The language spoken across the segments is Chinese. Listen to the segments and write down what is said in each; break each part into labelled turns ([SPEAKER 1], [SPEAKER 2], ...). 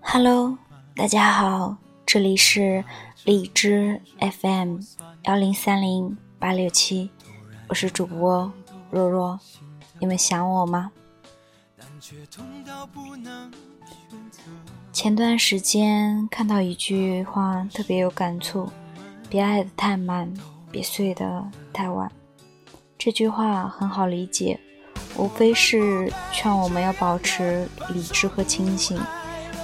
[SPEAKER 1] Hello，大家好，这里是荔枝 FM 幺零三零八六七，我是主播若若，你们想我吗？前段时间看到一句话特别有感触：别爱的太满，别睡的太晚。这句话很好理解，无非是劝我们要保持理智和清醒，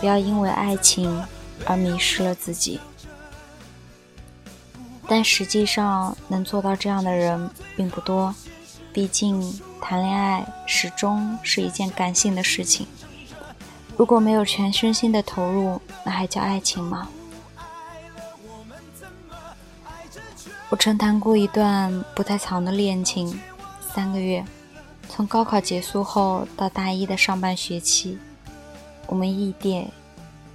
[SPEAKER 1] 不要因为爱情而迷失了自己。但实际上，能做到这样的人并不多，毕竟谈恋爱始终是一件感性的事情。如果没有全身心的投入，那还叫爱情吗？我曾谈过一段不太长的恋情，三个月，从高考结束后到大一的上半学期，我们异地，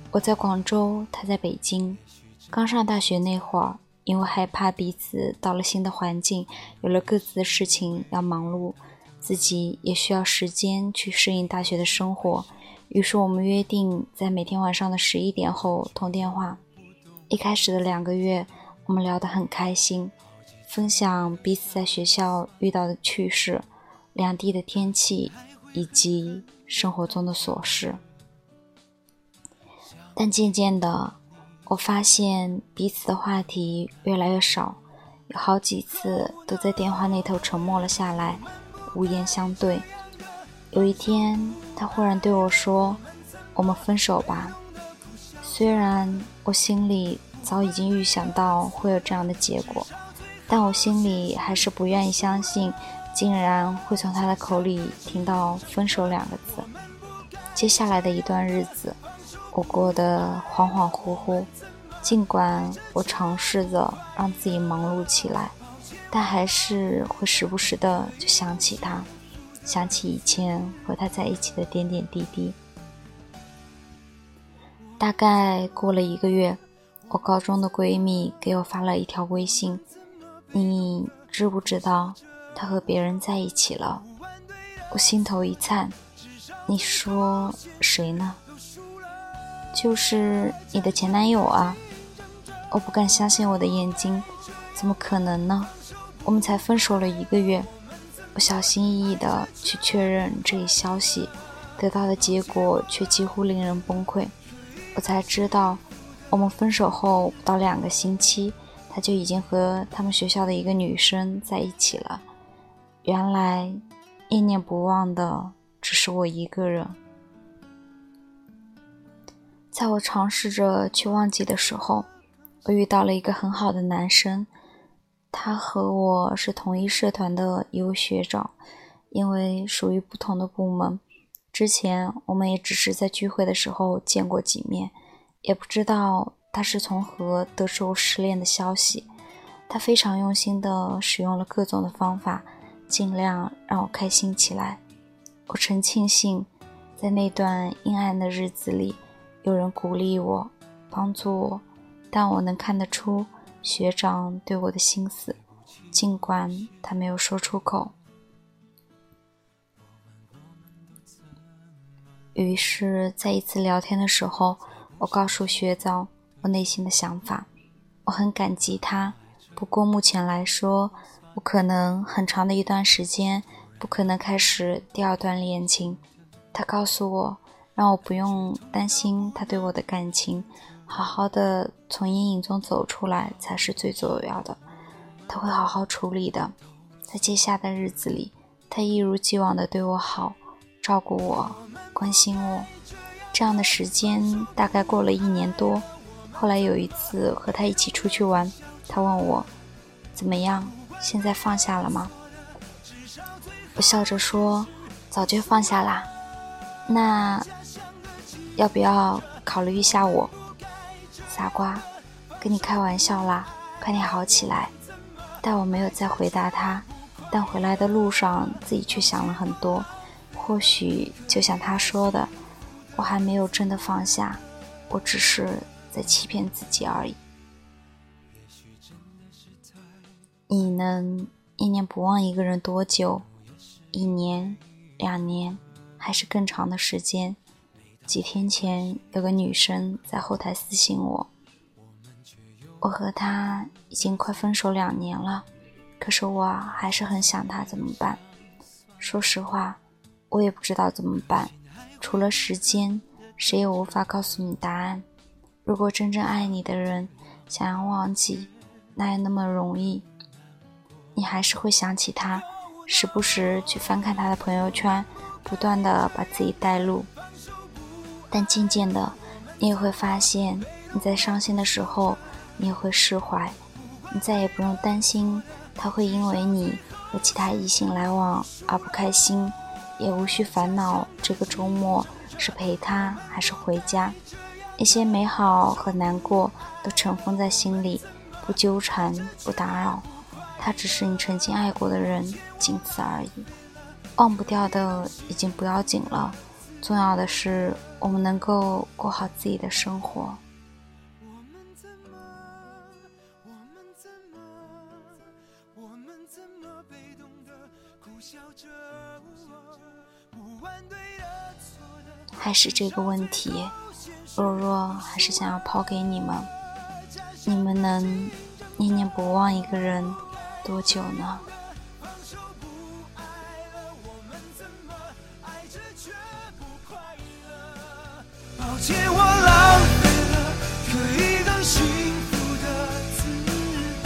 [SPEAKER 1] 我在广州，他在北京。刚上大学那会儿，因为害怕彼此到了新的环境，有了各自的事情要忙碌，自己也需要时间去适应大学的生活。于是我们约定在每天晚上的十一点后通电话。一开始的两个月，我们聊得很开心，分享彼此在学校遇到的趣事、两地的天气以及生活中的琐事。但渐渐的，我发现彼此的话题越来越少，有好几次都在电话那头沉默了下来，无言相对。有一天，他忽然对我说：“我们分手吧。”虽然我心里早已经预想到会有这样的结果，但我心里还是不愿意相信，竟然会从他的口里听到“分手”两个字。接下来的一段日子，我过得恍恍惚惚。尽管我尝试着让自己忙碌起来，但还是会时不时的就想起他。想起以前和他在一起的点点滴滴。大概过了一个月，我高中的闺蜜给我发了一条微信：“你知不知道他和别人在一起了？”我心头一颤。你说谁呢？就是你的前男友啊！我不敢相信我的眼睛，怎么可能呢？我们才分手了一个月。我小心翼翼地去确认这一消息，得到的结果却几乎令人崩溃。我才知道，我们分手后不到两个星期，他就已经和他们学校的一个女生在一起了。原来，念念不忘的只是我一个人。在我尝试着去忘记的时候，我遇到了一个很好的男生。他和我是同一社团的一位学长，因为属于不同的部门，之前我们也只是在聚会的时候见过几面，也不知道他是从何得知我失恋的消息。他非常用心地使用了各种的方法，尽量让我开心起来。我曾庆幸，在那段阴暗的日子里，有人鼓励我，帮助我，但我能看得出。学长对我的心思，尽管他没有说出口。于是，在一次聊天的时候，我告诉学长我内心的想法。我很感激他，不过目前来说，我可能很长的一段时间不可能开始第二段恋情。他告诉我，让我不用担心他对我的感情。好好的从阴影中走出来才是最重要的，他会好好处理的。在接下来的日子里，他一如既往的对我好，照顾我，关心我。这样的时间大概过了一年多。后来有一次和他一起出去玩，他问我怎么样，现在放下了吗？我笑着说，早就放下啦。那要不要考虑一下我？傻瓜，跟你开玩笑啦！快点好起来。但我没有再回答他。但回来的路上，自己却想了很多。或许就像他说的，我还没有真的放下，我只是在欺骗自己而已。你能念念不忘一个人多久？一年、两年，还是更长的时间？几天前有个女生在后台私信我，我和她已经快分手两年了，可是我还是很想她，怎么办？说实话，我也不知道怎么办，除了时间，谁也无法告诉你答案。如果真正爱你的人想要忘记，哪有那么容易？你还是会想起他，时不时去翻看他的朋友圈，不断的把自己带入。但渐渐的，你也会发现，你在伤心的时候，你也会释怀，你再也不用担心他会因为你和其他异性来往而不开心，也无需烦恼这个周末是陪他还是回家。那些美好和难过都尘封在心里，不纠缠，不打扰。他只是你曾经爱过的人，仅此而已。忘不掉的已经不要紧了。重要的是，我们能够过好自己的生活。还是这个问题，若若还是想要抛给你们，你们能念念不忘一个人多久呢？我浪费了可以更幸福的资格。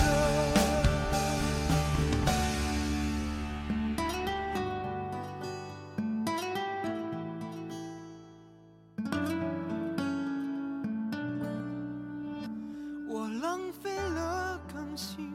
[SPEAKER 1] 我浪费了更幸。